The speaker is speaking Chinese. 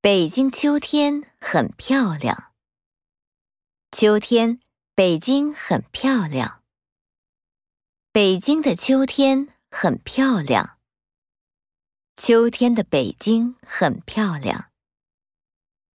北京秋天很漂亮。秋天北京很漂亮。北京的秋天很漂亮。秋天的北京很漂亮。